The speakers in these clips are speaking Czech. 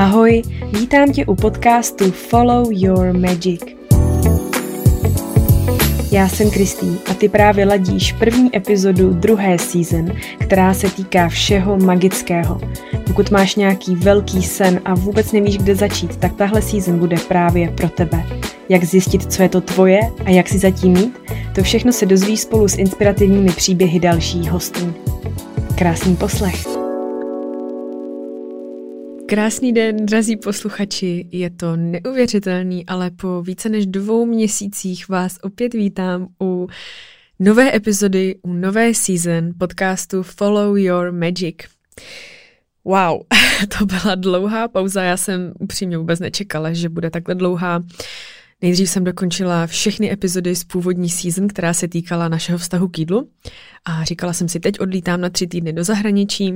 Ahoj, vítám tě u podcastu Follow Your Magic. Já jsem Kristý a ty právě ladíš první epizodu druhé season, která se týká všeho magického. Pokud máš nějaký velký sen a vůbec nevíš, kde začít, tak tahle season bude právě pro tebe. Jak zjistit, co je to tvoje a jak si zatím mít, to všechno se dozvíš spolu s inspirativními příběhy dalších hostů. Krásný poslech. Krásný den, drazí posluchači, je to neuvěřitelný, ale po více než dvou měsících vás opět vítám u nové epizody, u nové season podcastu Follow Your Magic. Wow, to byla dlouhá pauza, já jsem upřímně vůbec nečekala, že bude takhle dlouhá. Nejdřív jsem dokončila všechny epizody z původní season, která se týkala našeho vztahu k jídlu a říkala jsem si, teď odlítám na tři týdny do zahraničí,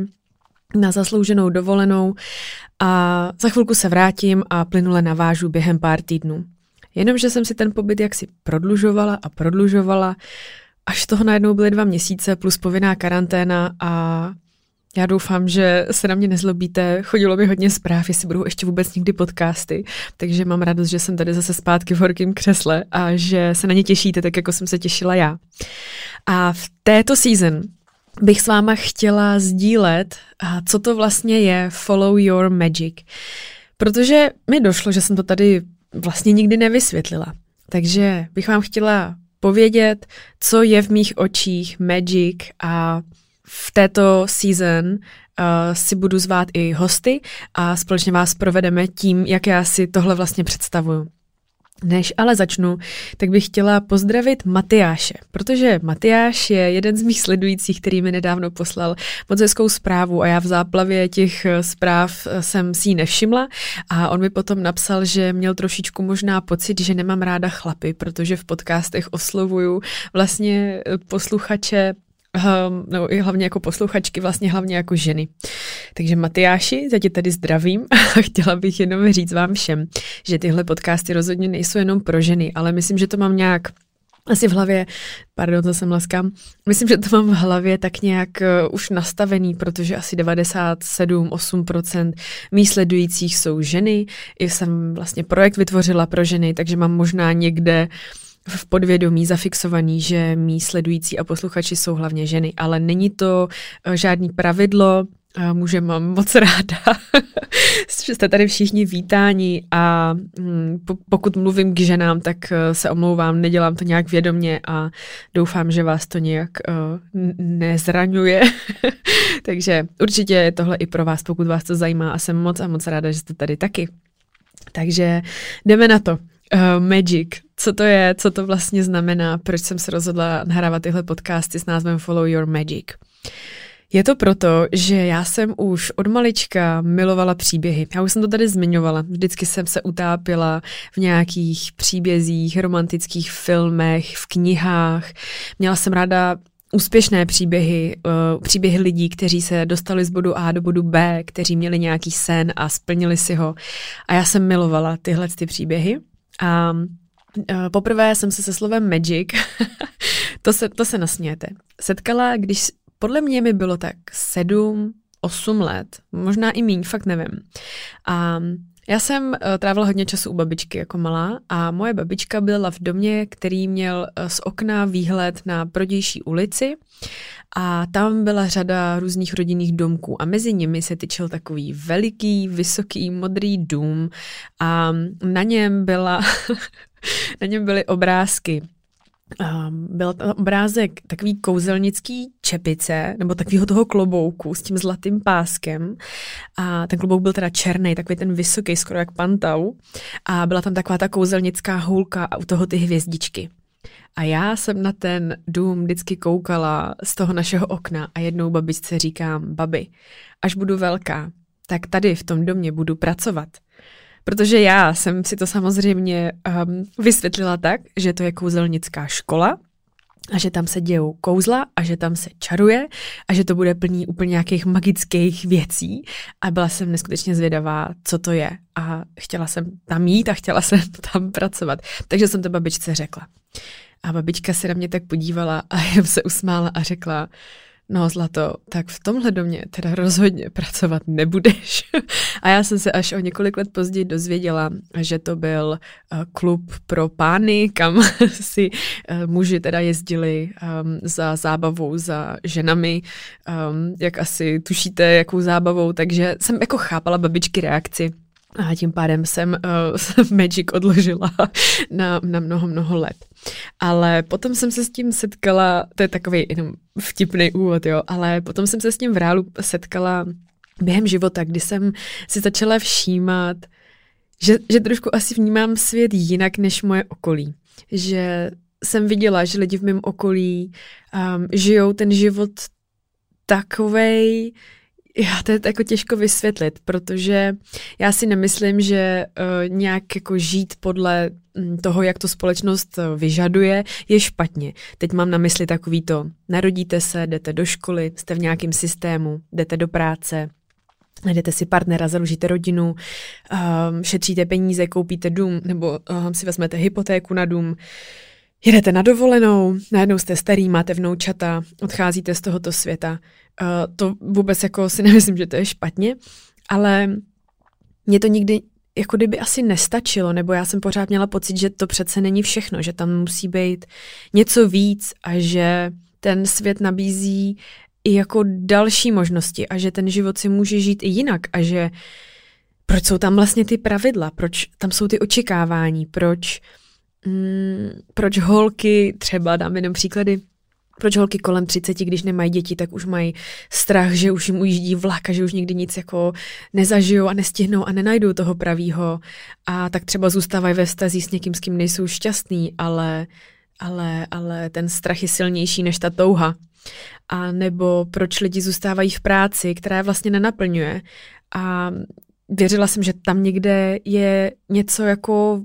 na zaslouženou dovolenou a za chvilku se vrátím a plynule navážu během pár týdnů. Jenomže jsem si ten pobyt jaksi prodlužovala a prodlužovala, až toho najednou byly dva měsíce plus povinná karanténa a já doufám, že se na mě nezlobíte. Chodilo mi hodně zpráv, jestli budou ještě vůbec někdy podcasty, takže mám radost, že jsem tady zase zpátky v horkém křesle a že se na ně těšíte, tak jako jsem se těšila já. A v této season bych s váma chtěla sdílet, co to vlastně je Follow Your Magic. Protože mi došlo, že jsem to tady vlastně nikdy nevysvětlila. Takže bych vám chtěla povědět, co je v mých očích Magic a v této season uh, si budu zvát i hosty a společně vás provedeme tím, jak já si tohle vlastně představuju. Než ale začnu, tak bych chtěla pozdravit Matyáše, protože Matyáš je jeden z mých sledujících, který mi nedávno poslal moc hezkou zprávu a já v záplavě těch eh, zpráv eh, jsem si ji nevšimla a on mi potom napsal, že měl trošičku možná pocit, že nemám ráda chlapy, protože v podcastech oslovuju vlastně eh, posluchače um, nebo i hlavně jako posluchačky, vlastně hlavně jako ženy. Takže Matyáši, za tě tady zdravím a chtěla bych jenom říct vám všem, že tyhle podcasty rozhodně nejsou jenom pro ženy, ale myslím, že to mám nějak asi v hlavě, pardon, to jsem laskám, myslím, že to mám v hlavě tak nějak uh, už nastavený, protože asi 97-8% mých sledujících jsou ženy. I jsem vlastně projekt vytvořila pro ženy, takže mám možná někde uh, v podvědomí zafixovaný, že mý sledující a posluchači jsou hlavně ženy, ale není to eh, žádný pravidlo, Může mám moc ráda, jste tady všichni vítáni a hm, pokud mluvím k ženám, tak eh, se omlouvám, nedělám to nějak vědomně a doufám, že vás to nějak nezraňuje. Takže určitě je tohle i pro vás, pokud vás to zajímá a jsem moc a moc ráda, že jste tady taky. Takže jdeme na to. Uh, magic. Co to je, co to vlastně znamená, proč jsem se rozhodla nahrávat tyhle podcasty s názvem Follow Your Magic. Je to proto, že já jsem už od malička milovala příběhy. Já už jsem to tady zmiňovala. Vždycky jsem se utápila v nějakých příbězích, romantických filmech, v knihách. Měla jsem ráda úspěšné příběhy, uh, příběhy lidí, kteří se dostali z bodu A do bodu B, kteří měli nějaký sen a splnili si ho. A já jsem milovala tyhle ty příběhy. A uh, poprvé jsem se se slovem magic, to, se, to se nasmějete, setkala, když podle mě mi bylo tak sedm, osm let, možná i míň, fakt nevím. A já jsem uh, trávila hodně času u babičky jako malá a moje babička byla v domě, který měl uh, z okna výhled na prodější ulici a tam byla řada různých rodinných domků a mezi nimi se tyčil takový veliký, vysoký, modrý dům a na něm byla, na něm byly obrázky byl to obrázek takový kouzelnický čepice, nebo takového toho klobouku s tím zlatým páskem. A ten klobouk byl teda černý, takový ten vysoký, skoro jak pantau. A byla tam taková ta kouzelnická hůlka a u toho ty hvězdičky. A já jsem na ten dům vždycky koukala z toho našeho okna a jednou babičce říkám, babi, až budu velká, tak tady v tom domě budu pracovat. Protože já jsem si to samozřejmě um, vysvětlila tak, že to je kouzelnická škola, a že tam se dějou kouzla a že tam se čaruje a že to bude plný úplně nějakých magických věcí a byla jsem neskutečně zvědavá, co to je a chtěla jsem tam jít a chtěla jsem tam pracovat. Takže jsem to babičce řekla. A babička se na mě tak podívala a jen se usmála a řekla, no zlato, tak v tomhle domě teda rozhodně pracovat nebudeš. a já jsem se až o několik let později dozvěděla, že to byl uh, klub pro pány, kam si uh, muži teda jezdili um, za zábavou za ženami, um, jak asi tušíte, jakou zábavou, takže jsem jako chápala babičky reakci a tím pádem jsem uh, Magic odložila na, na mnoho, mnoho let. Ale potom jsem se s tím setkala, to je takový jenom vtipný úvod, jo, ale potom jsem se s tím v reálu setkala během života, kdy jsem si začala všímat, že, že trošku asi vnímám svět jinak než moje okolí. Že jsem viděla, že lidi v mém okolí um, žijou ten život takovej, já to je jako těžko vysvětlit, protože já si nemyslím, že uh, nějak jako žít podle mm, toho, jak to společnost uh, vyžaduje, je špatně. Teď mám na mysli takový to, narodíte se, jdete do školy, jste v nějakém systému, jdete do práce, najdete si partnera, založíte rodinu, um, šetříte peníze, koupíte dům nebo um, si vezmete hypotéku na dům, jedete na dovolenou, najednou jste starý, máte vnoučata, odcházíte z tohoto světa Uh, to vůbec jako si nemyslím, že to je špatně, ale mě to nikdy jako kdyby asi nestačilo, nebo já jsem pořád měla pocit, že to přece není všechno, že tam musí být něco víc a že ten svět nabízí i jako další možnosti a že ten život si může žít i jinak a že proč jsou tam vlastně ty pravidla, proč tam jsou ty očekávání, proč, mm, proč holky, třeba dám jenom příklady, proč holky kolem 30, když nemají děti, tak už mají strach, že už jim ujíždí vlak a že už nikdy nic jako nezažijou a nestihnou a nenajdou toho pravýho a tak třeba zůstávají ve vztazí s někým, s kým nejsou šťastný, ale, ale, ale ten strach je silnější než ta touha. A nebo proč lidi zůstávají v práci, která je vlastně nenaplňuje a věřila jsem, že tam někde je něco jako,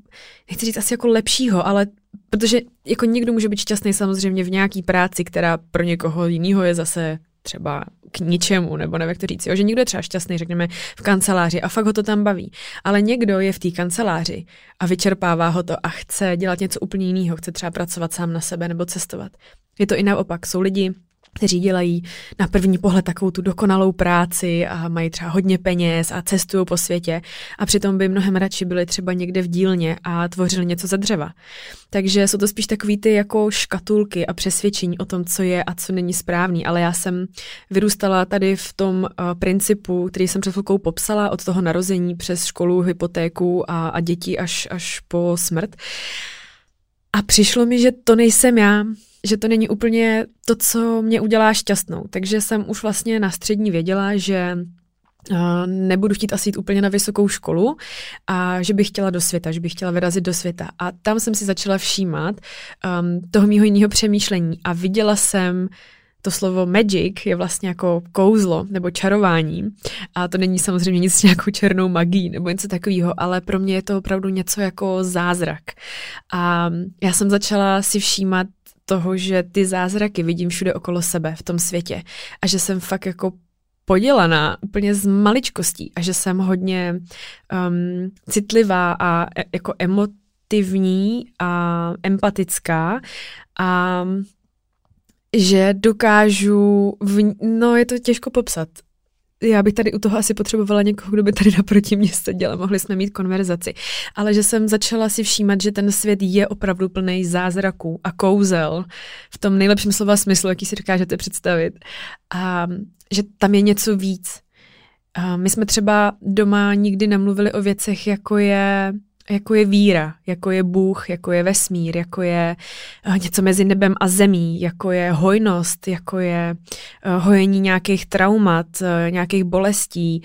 nechci říct asi jako lepšího, ale Protože jako někdo může být šťastný samozřejmě v nějaký práci, která pro někoho jiného je zase třeba k ničemu, nebo nevím, jak to říct, jo? že někdo je třeba šťastný, řekněme, v kanceláři a fakt ho to tam baví. Ale někdo je v té kanceláři a vyčerpává ho to a chce dělat něco úplně jiného, chce třeba pracovat sám na sebe nebo cestovat. Je to i naopak. Jsou lidi, kteří dělají na první pohled takovou tu dokonalou práci a mají třeba hodně peněz a cestují po světě a přitom by mnohem radši byli třeba někde v dílně a tvořili něco ze dřeva. Takže jsou to spíš takový ty jako škatulky a přesvědčení o tom, co je a co není správný, ale já jsem vyrůstala tady v tom uh, principu, který jsem před chvilkou popsala od toho narození přes školu, hypotéku a, a děti až, až po smrt. A přišlo mi, že to nejsem já, že to není úplně to, co mě udělá šťastnou. Takže jsem už vlastně na střední věděla, že nebudu chtít asi jít úplně na vysokou školu a že bych chtěla do světa, že bych chtěla vyrazit do světa. A tam jsem si začala všímat um, toho mýho jiného přemýšlení a viděla jsem to slovo magic je vlastně jako kouzlo nebo čarování a to není samozřejmě nic nějakou černou magií nebo něco takového, ale pro mě je to opravdu něco jako zázrak. A já jsem začala si všímat toho, že ty zázraky vidím všude okolo sebe v tom světě. A že jsem fakt jako podělaná úplně z maličkostí. A že jsem hodně um, citlivá a e- jako emotivní a empatická. A že dokážu, v, no je to těžko popsat, já bych tady u toho asi potřebovala někoho, kdo by tady naproti mě seděl, mohli jsme mít konverzaci. Ale že jsem začala si všímat, že ten svět je opravdu plný zázraků a kouzel v tom nejlepším slova smyslu, jaký si dokážete představit. A že tam je něco víc. A my jsme třeba doma nikdy nemluvili o věcech, jako je jako je víra, jako je Bůh, jako je vesmír, jako je uh, něco mezi nebem a zemí, jako je hojnost, jako je uh, hojení nějakých traumat, uh, nějakých bolestí,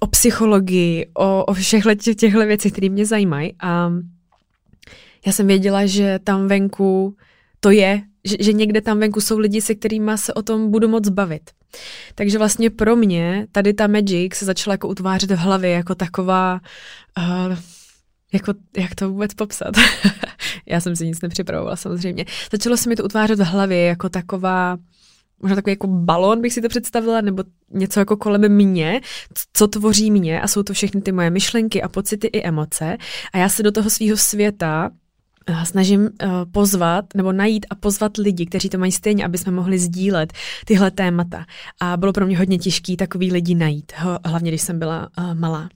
o psychologii, o, o všech těchto věcech, které mě zajímají. A já jsem věděla, že tam venku to je, že, že někde tam venku jsou lidi, se kterými se o tom budu moc bavit. Takže vlastně pro mě tady ta Magic se začala jako utvářet v hlavě jako taková, uh, jako, jak to vůbec popsat? Já jsem si nic nepřipravovala samozřejmě. Začalo se mi to utvářet v hlavě jako taková, možná takový jako balon bych si to představila, nebo něco jako kolem mě, co tvoří mě a jsou to všechny ty moje myšlenky a pocity i emoce a já se do toho svého světa snažím uh, pozvat nebo najít a pozvat lidi, kteří to mají stejně, aby jsme mohli sdílet tyhle témata. A bylo pro mě hodně těžké takový lidi najít, hlavně když jsem byla uh, malá.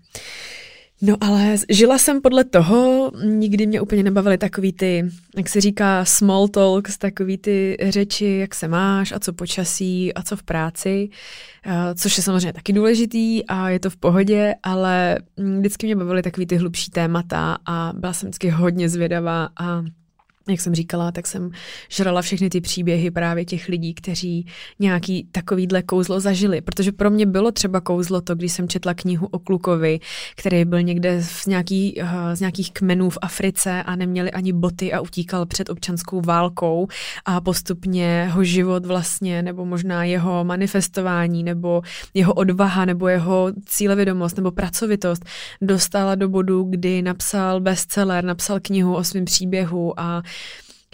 No ale žila jsem podle toho, nikdy mě úplně nebavily takový ty, jak se říká, small talks, takový ty řeči, jak se máš a co počasí a co v práci, eh, což je samozřejmě taky důležitý a je to v pohodě, ale vždycky mě bavily takový ty hlubší témata a byla jsem vždycky hodně zvědavá a jak jsem říkala, tak jsem žrala všechny ty příběhy právě těch lidí, kteří nějaký takovýhle kouzlo zažili. Protože pro mě bylo třeba kouzlo to, když jsem četla knihu o Klukovi, který byl někde z, nějaký, z nějakých kmenů v Africe a neměli ani boty a utíkal před občanskou válkou a postupně ho život vlastně, nebo možná jeho manifestování, nebo jeho odvaha, nebo jeho cílevědomost, nebo pracovitost dostala do bodu, kdy napsal bestseller, napsal knihu o svém příběhu a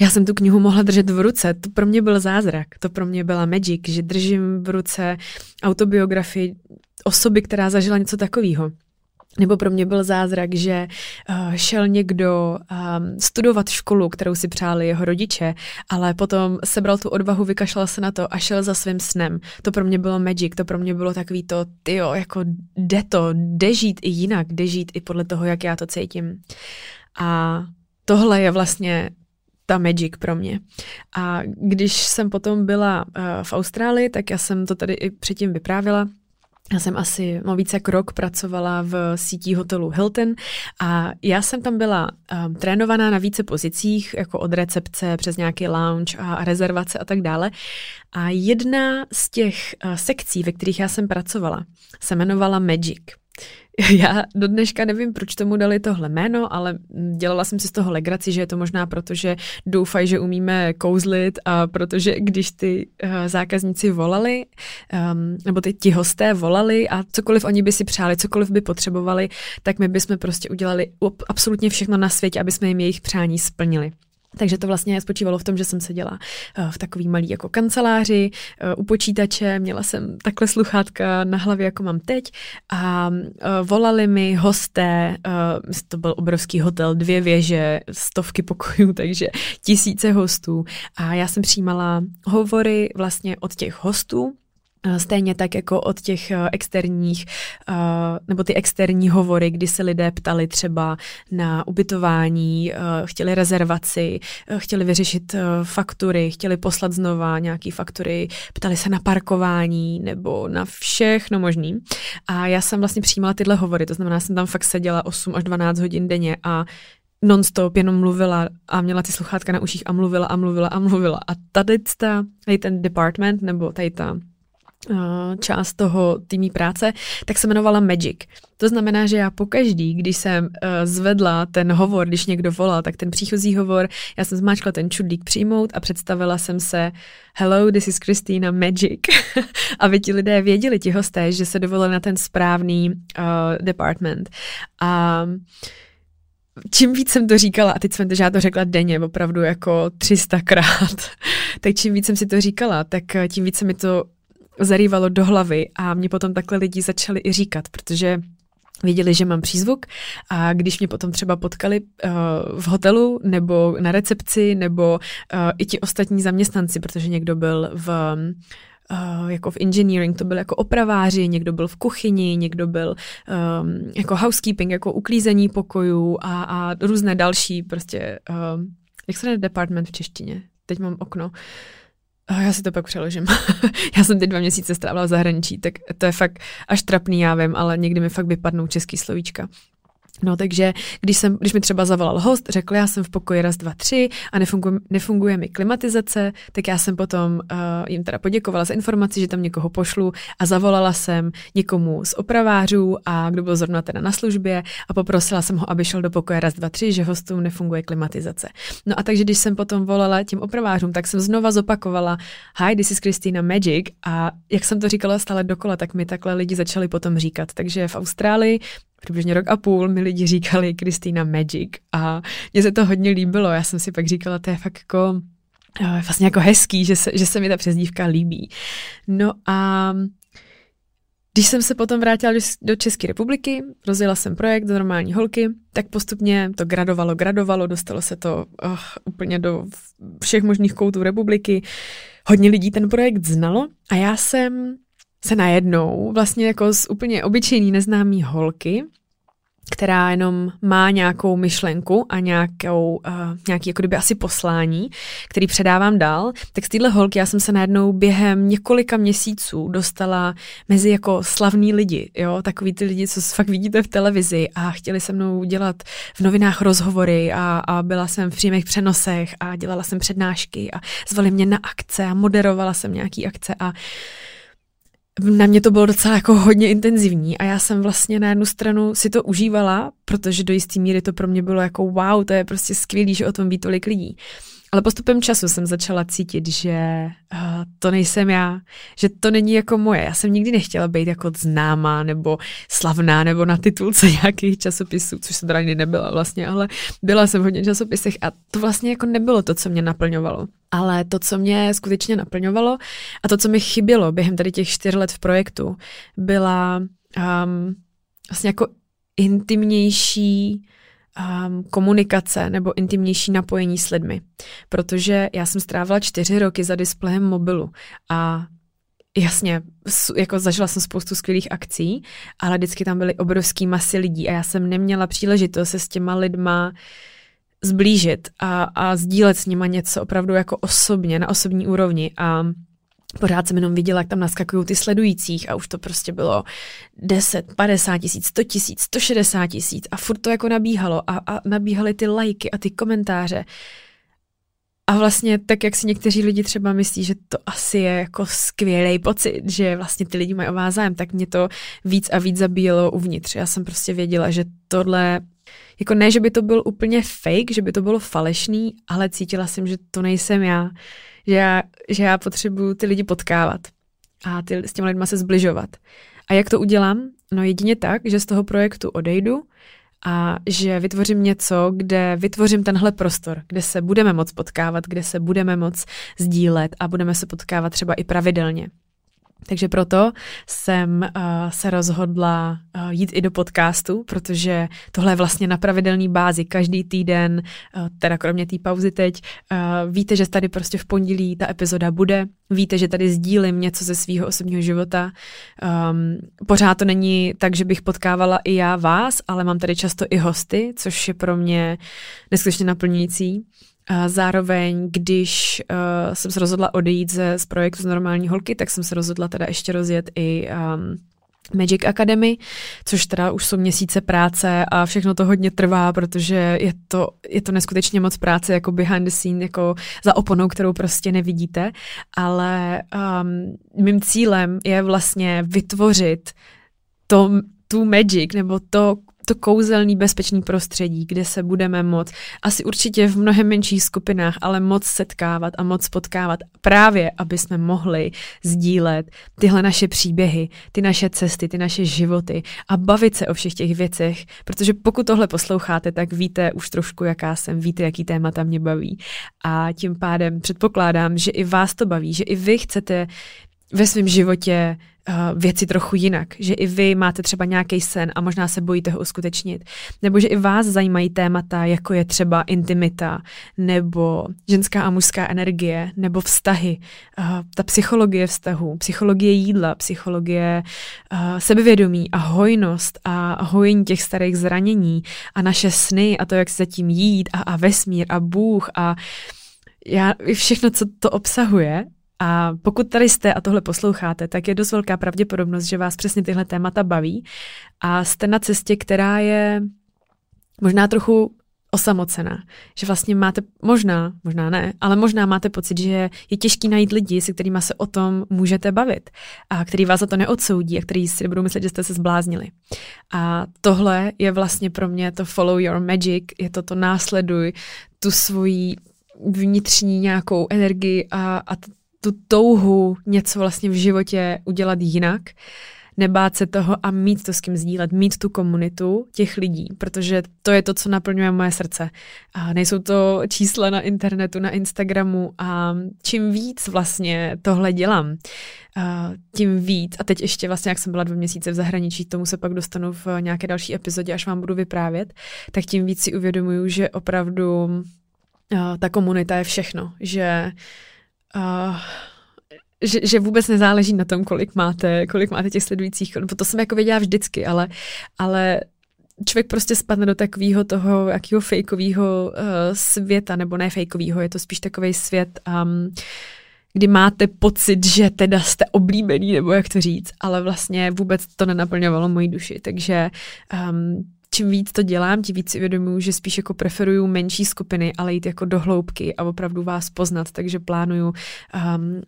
já jsem tu knihu mohla držet v ruce, to pro mě byl zázrak, to pro mě byla magic, že držím v ruce autobiografii osoby, která zažila něco takového. Nebo pro mě byl zázrak, že uh, šel někdo um, studovat školu, kterou si přáli jeho rodiče, ale potom sebral tu odvahu, vykašlal se na to a šel za svým snem. To pro mě bylo magic, to pro mě bylo takový to, tyjo, jako jde to, jde žít i jinak, jde žít i podle toho, jak já to cítím. A tohle je vlastně ta magic pro mě. A když jsem potom byla uh, v Austrálii, tak já jsem to tady i předtím vyprávila, já jsem asi no, více jak rok pracovala v sítí hotelu Hilton a já jsem tam byla um, trénovaná na více pozicích, jako od recepce přes nějaký lounge a rezervace a tak dále. A jedna z těch uh, sekcí, ve kterých já jsem pracovala, se jmenovala Magic. Já do dneška nevím, proč tomu dali tohle jméno, ale dělala jsem si z toho legraci, že je to možná proto, že doufají, že umíme kouzlit a protože když ty uh, zákazníci volali, um, nebo ty ti hosté volali a cokoliv oni by si přáli, cokoliv by potřebovali, tak my bychom prostě udělali absolutně všechno na světě, aby jsme jim jejich přání splnili. Takže to vlastně spočívalo v tom, že jsem seděla eh, v takový malý jako kanceláři eh, u počítače, měla jsem takhle sluchátka na hlavě, jako mám teď a eh, volali mi hosté, to byl obrovský hotel, dvě věže, stovky pokojů, takže tisíce hostů. A já jsem přijímala hovory vlastně od těch hostů, stejně tak jako od těch eh, externích, eh, nebo ty externí hovory, kdy se lidé ptali třeba na ubytování, chtěli rezervaci, chtěli vyřešit faktury, chtěli poslat znova nějaký faktury, ptali se na parkování nebo na všechno možný. A já jsem vlastně přijímala tyhle hovory, to znamená, jsem tam fakt seděla 8 až 12 hodin denně a nonstop jenom mluvila a měla ty sluchátka na uších a mluvila a mluvila a mluvila. A tady, ta, tady ten department, nebo tady ta část toho týmí práce, tak se jmenovala Magic. To znamená, že já pokaždý, když jsem uh, zvedla ten hovor, když někdo volal, tak ten příchozí hovor, já jsem zmáčkla ten čudlík přijmout a představila jsem se Hello, this is Christina Magic. Aby ti lidé věděli, ti hosté, že se dovolili na ten správný uh, department. A čím víc jsem to říkala, a teď jsem to, že já to řekla denně, opravdu jako 300krát, tak čím víc jsem si to říkala, tak tím víc se mi to zarývalo do hlavy a mě potom takhle lidi začali i říkat, protože Věděli, že mám přízvuk a když mě potom třeba potkali uh, v hotelu nebo na recepci nebo uh, i ti ostatní zaměstnanci, protože někdo byl v Uh, jako v engineering, to byl jako opraváři, někdo byl v kuchyni, někdo byl um, jako housekeeping, jako uklízení pokojů a, a různé další prostě, uh, jak se jmenuje department v češtině? Teď mám okno. Uh, já si to pak přeložím. já jsem teď dva měsíce strávila v zahraničí, tak to je fakt až trapný, já vím, ale někdy mi fakt vypadnou český slovíčka. No takže když, jsem, když mi třeba zavolal host, řekl, já jsem v pokoji raz, dva, tři a nefunguje, nefunguje mi klimatizace, tak já jsem potom uh, jim teda poděkovala za informaci, že tam někoho pošlu a zavolala jsem někomu z opravářů a kdo byl zrovna teda na službě a poprosila jsem ho, aby šel do pokoje raz, dva, tři, že hostům nefunguje klimatizace. No a takže když jsem potom volala těm opravářům, tak jsem znova zopakovala Hi, this is Christina Magic a jak jsem to říkala stále dokola, tak mi takhle lidi začali potom říkat. Takže v Austrálii přibližně rok a půl mi lidi říkali Kristýna Magic a mně se to hodně líbilo. Já jsem si pak říkala, to je fakt jako eh, vlastně jako hezký, že se, že se mi ta přezdívka líbí. No a Když jsem se potom vrátila do České republiky, rozjela jsem projekt do normální holky, tak postupně to gradovalo, gradovalo, dostalo se to oh, úplně do všech možných koutů republiky. Hodně lidí ten projekt znalo a já jsem se najednou vlastně jako z úplně obyčejný neznámý holky která jenom má nějakou myšlenku a nějakou, uh, nějaký jako kdyby asi poslání, který předávám dál, tak z téhle holky já jsem se najednou během několika měsíců dostala mezi jako slavní lidi, jo, takový ty lidi, co fakt vidíte v televizi a chtěli se mnou dělat v novinách rozhovory a, a byla jsem v přímých přenosech a dělala jsem přednášky a zvali mě na akce a moderovala jsem nějaký akce a na mě to bylo docela jako hodně intenzivní a já jsem vlastně na jednu stranu si to užívala, protože do jisté míry to pro mě bylo jako wow, to je prostě skvělý, že o tom ví tolik lidí. Ale postupem času jsem začala cítit, že uh, to nejsem já, že to není jako moje. Já jsem nikdy nechtěla být jako známá nebo slavná nebo na titulce nějakých časopisů, což se teda nikdy nebyla vlastně, ale byla jsem v hodně časopisech a to vlastně jako nebylo to, co mě naplňovalo. Ale to, co mě skutečně naplňovalo a to, co mi chybělo během tady těch čtyř let v projektu, byla um, vlastně jako intimnější um, komunikace nebo intimnější napojení s lidmi. Protože já jsem strávila čtyři roky za displejem mobilu a Jasně, jako zažila jsem spoustu skvělých akcí, ale vždycky tam byly obrovský masy lidí a já jsem neměla příležitost se s těma lidma zblížit a, a sdílet s nima něco opravdu jako osobně, na osobní úrovni a Pořád jsem jenom viděla, jak tam naskakují ty sledujících a už to prostě bylo 10, 50 tisíc, 100 tisíc, 160 tisíc a furt to jako nabíhalo a, a nabíhaly ty lajky a ty komentáře. A vlastně tak, jak si někteří lidi třeba myslí, že to asi je jako skvělý pocit, že vlastně ty lidi mají o vás zájem, tak mě to víc a víc zabíjelo uvnitř. Já jsem prostě věděla, že tohle, jako ne, že by to byl úplně fake, že by to bylo falešný, ale cítila jsem, že to nejsem já že já, že já potřebuju ty lidi potkávat a ty, s těmi lidmi se zbližovat. A jak to udělám? No jedině tak, že z toho projektu odejdu a že vytvořím něco, kde vytvořím tenhle prostor, kde se budeme moc potkávat, kde se budeme moc sdílet a budeme se potkávat třeba i pravidelně. Takže proto jsem uh, se rozhodla uh, jít i do podcastu, protože tohle je vlastně na pravidelné bázi. Každý týden, uh, teda kromě té pauzy teď, uh, víte, že tady prostě v pondělí ta epizoda bude. Víte, že tady sdílím něco ze svého osobního života. Um, pořád to není tak, že bych potkávala i já vás, ale mám tady často i hosty, což je pro mě neskutečně naplňující. A zároveň, když uh, jsem se rozhodla odejít ze, z projektu z normální holky, tak jsem se rozhodla teda ještě rozjet i um, Magic Academy, což teda už jsou měsíce práce a všechno to hodně trvá, protože je to, je to neskutečně moc práce jako behind the scene, jako za oponou, kterou prostě nevidíte, ale um, mým cílem je vlastně vytvořit to, tu magic nebo to, to kouzelný bezpečný prostředí, kde se budeme moc, asi určitě v mnohem menších skupinách, ale moc setkávat a moc potkávat právě, aby jsme mohli sdílet tyhle naše příběhy, ty naše cesty, ty naše životy a bavit se o všech těch věcech, protože pokud tohle posloucháte, tak víte už trošku, jaká jsem, víte, jaký témata mě baví. A tím pádem předpokládám, že i vás to baví, že i vy chcete ve svém životě uh, věci trochu jinak, že i vy máte třeba nějaký sen a možná se bojíte ho uskutečnit, nebo že i vás zajímají témata, jako je třeba intimita, nebo ženská a mužská energie, nebo vztahy, uh, ta psychologie vztahu, psychologie jídla, psychologie uh, sebevědomí a hojnost a hojení těch starých zranění a naše sny a to, jak se zatím jít a, a vesmír a Bůh a já, všechno, co to obsahuje a pokud tady jste a tohle posloucháte, tak je dost velká pravděpodobnost, že vás přesně tyhle témata baví a jste na cestě, která je možná trochu osamocená. Že vlastně máte, možná, možná ne, ale možná máte pocit, že je těžký najít lidi, se kterými se o tom můžete bavit a který vás za to neodsoudí a který si nebudou myslet, že jste se zbláznili. A tohle je vlastně pro mě to follow your magic, je to to následuj tu svoji vnitřní nějakou energii a, a tu touhu něco vlastně v životě udělat jinak, nebát se toho a mít to s kým sdílet, mít tu komunitu těch lidí, protože to je to, co naplňuje moje srdce. A nejsou to čísla na internetu, na Instagramu a čím víc vlastně tohle dělám, tím víc, a teď ještě vlastně, jak jsem byla dva měsíce v zahraničí, tomu se pak dostanu v nějaké další epizodě, až vám budu vyprávět, tak tím víc si uvědomuju, že opravdu ta komunita je všechno, že uh, že, že vůbec nezáleží na tom, kolik máte, kolik máte těch sledujících. To jsem jako věděla vždycky, ale, ale člověk prostě spadne do takového toho jakého fejkového uh, světa, nebo ne fejkového, je to spíš takový svět, um, kdy máte pocit, že teda jste oblíbený, nebo jak to říct, ale vlastně vůbec to nenaplňovalo moji duši, takže um, čím víc to dělám, tím víc si uvědomuji, že spíš jako preferuju menší skupiny, ale jít jako do hloubky a opravdu vás poznat, takže plánuju um,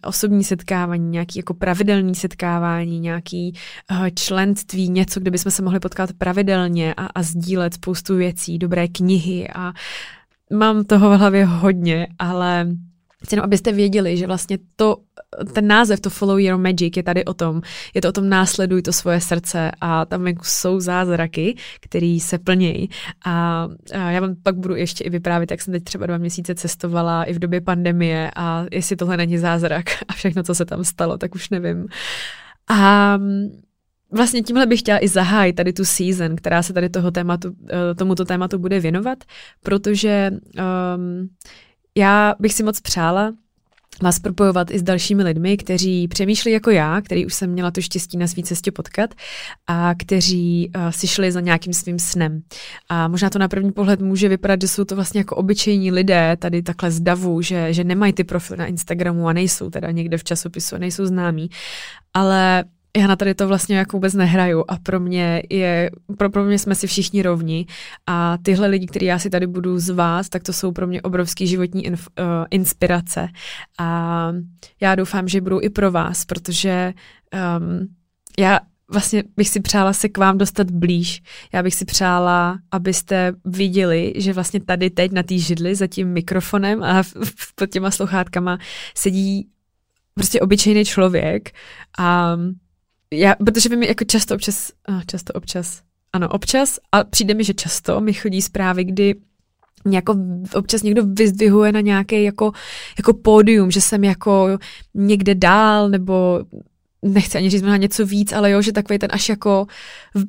osobní setkávání, nějaký jako pravidelný setkávání, nějaký uh, členství, něco, kde bychom se mohli potkat pravidelně a, a sdílet spoustu věcí, dobré knihy a mám toho v hlavě hodně, ale Chci jenom, abyste věděli, že vlastně to, ten název, to Follow Your Magic je tady o tom, je to o tom následuj to svoje srdce a tam jako jsou zázraky, které se plnějí. A, a já vám pak budu ještě i vyprávět, jak jsem teď třeba dva měsíce cestovala i v době pandemie a jestli tohle není zázrak a všechno, co se tam stalo, tak už nevím. A vlastně tímhle bych chtěla i zahájit tady tu season, která se tady toho tématu, eh, tomuto tématu bude věnovat, protože um, já bych si moc přála vás propojovat i s dalšími lidmi, kteří přemýšlí jako já, který už jsem měla to štěstí na svý cestě potkat a kteří uh, si šli za nějakým svým snem. A možná to na první pohled může vypadat, že jsou to vlastně jako obyčejní lidé tady takhle z davu, že, že nemají ty profily na Instagramu a nejsou teda někde v časopisu a nejsou známí. Ale já na tady to vlastně jako vůbec nehraju a pro mě je, pro, pro mě jsme si všichni rovni a tyhle lidi, který já si tady budu zvát, tak to jsou pro mě obrovský životní inf, uh, inspirace a já doufám, že budou i pro vás, protože um, já vlastně bych si přála se k vám dostat blíž. Já bych si přála, abyste viděli, že vlastně tady teď na té židli za tím mikrofonem a pod těma sluchátkama sedí prostě obyčejný člověk a já, protože vy mi jako často občas, často občas, ano, občas, a přijde mi, že často mi chodí zprávy, kdy mě jako občas někdo vyzdvihuje na nějaké jako, jako pódium, že jsem jako někde dál, nebo nechci ani říct na něco víc, ale jo, že takový ten až jako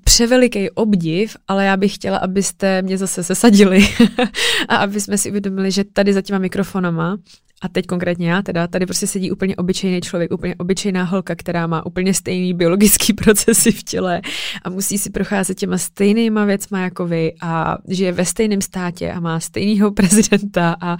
převeliký obdiv, ale já bych chtěla, abyste mě zase sesadili a aby jsme si uvědomili, že tady za těma mikrofonama a teď konkrétně já teda, tady prostě sedí úplně obyčejný člověk, úplně obyčejná holka, která má úplně stejný biologický procesy v těle a musí si procházet těma stejnýma věcma jako vy a žije ve stejném státě a má stejného prezidenta a, a,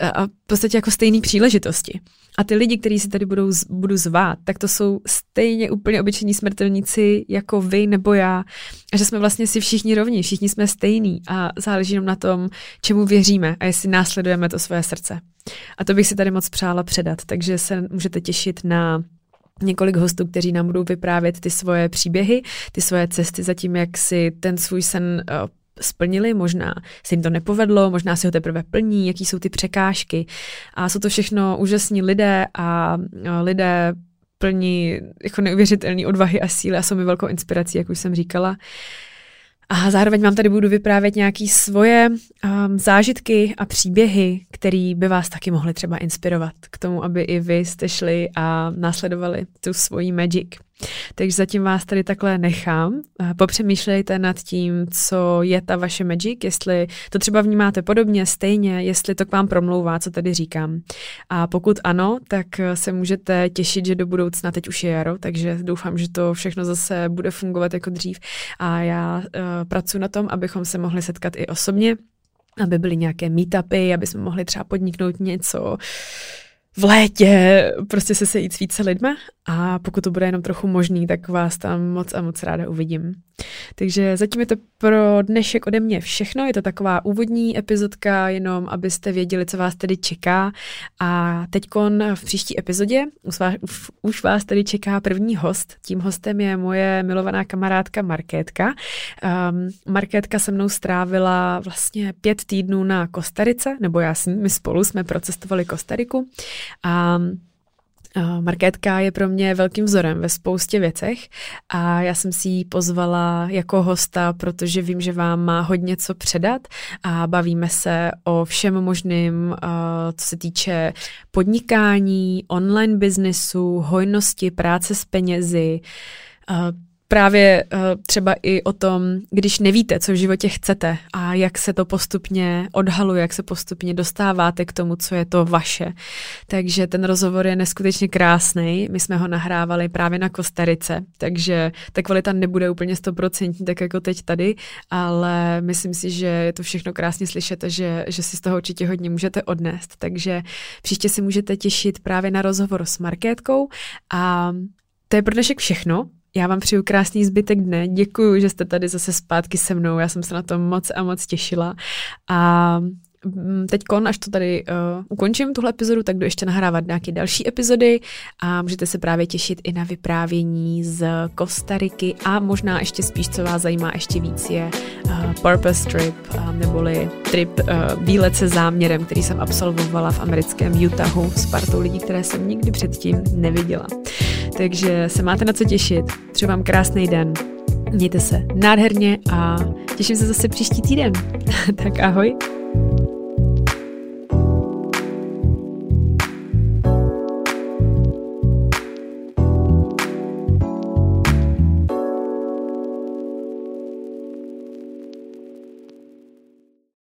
a podstatě jako stejné příležitosti. A ty lidi, kteří si tady budou, budu zvát, tak to jsou stejně úplně obyčejní smrtelníci jako vy nebo já. A že jsme vlastně si všichni rovní, všichni jsme stejní a záleží jenom na tom, čemu věříme a jestli následujeme to svoje srdce. A to bych si tady moc přála předat, takže se můžete těšit na několik hostů, kteří nám budou vyprávět ty svoje příběhy, ty svoje cesty za tím, jak si ten svůj sen eh, splnili, možná se jim to nepovedlo, možná si ho teprve plní, jaký jsou ty překážky. A jsou to všechno úžasní lidé a lidé plní jako neuvěřitelné odvahy a síly a jsou mi velkou inspirací, jak už jsem říkala. A zároveň vám tady budu vyprávět nějaké svoje um, zážitky a příběhy, které by vás taky mohly třeba inspirovat k tomu, aby i vy jste šli a následovali tu svoji magic. Takže zatím vás tady takhle nechám. Popřemýšlejte nad tím, co je ta vaše magic, jestli to třeba vnímáte podobně, stejně, jestli to k vám promlouvá, co tady říkám. A pokud ano, tak se můžete těšit, že do budoucna teď už je jaro, takže doufám, že to všechno zase bude fungovat jako dřív. A já uh, pracuji na tom, abychom se mohli setkat i osobně, aby byly nějaké meetupy, aby jsme mohli třeba podniknout něco v létě prostě se sejít s více lidma a pokud to bude jenom trochu možný, tak vás tam moc a moc ráda uvidím. Takže zatím je to pro dnešek ode mě všechno. Je to taková úvodní epizodka, jenom abyste věděli, co vás tedy čeká. A teď v příští epizodě už vás, už vás tedy čeká první host. Tím hostem je moje milovaná kamarádka Markétka. Um, Markétka se mnou strávila vlastně pět týdnů na Kostarice, nebo já s ní, my spolu jsme procestovali Kostariku. A Markétka je pro mě velkým vzorem ve spoustě věcech a já jsem si ji pozvala jako hosta, protože vím, že vám má hodně co předat a bavíme se o všem možným, co se týče podnikání, online biznesu, hojnosti, práce s penězi, právě uh, třeba i o tom, když nevíte, co v životě chcete a jak se to postupně odhaluje, jak se postupně dostáváte k tomu, co je to vaše. Takže ten rozhovor je neskutečně krásný. My jsme ho nahrávali právě na Kostarice, takže ta kvalita nebude úplně stoprocentní, tak jako teď tady, ale myslím si, že je to všechno krásně slyšet a že, že si z toho určitě hodně můžete odnést. Takže příště si můžete těšit právě na rozhovor s Markétkou a to je pro dnešek všechno. Já vám přeju krásný zbytek dne. Děkuji, že jste tady zase zpátky se mnou. Já jsem se na to moc a moc těšila. A mm, teď kon, až to tady uh, ukončím, tuhle epizodu, tak jdu ještě nahrávat nějaké další epizody a můžete se právě těšit i na vyprávění z Kostariky a možná ještě spíš, co vás zajímá ještě víc, je uh, Purpose Trip, uh, neboli trip uh, výlet se záměrem, který jsem absolvovala v americkém Utahu s partou lidí, které jsem nikdy předtím neviděla. Takže se máte na co těšit. Přeju vám krásný den. Mějte se nádherně a těším se zase příští týden. tak ahoj.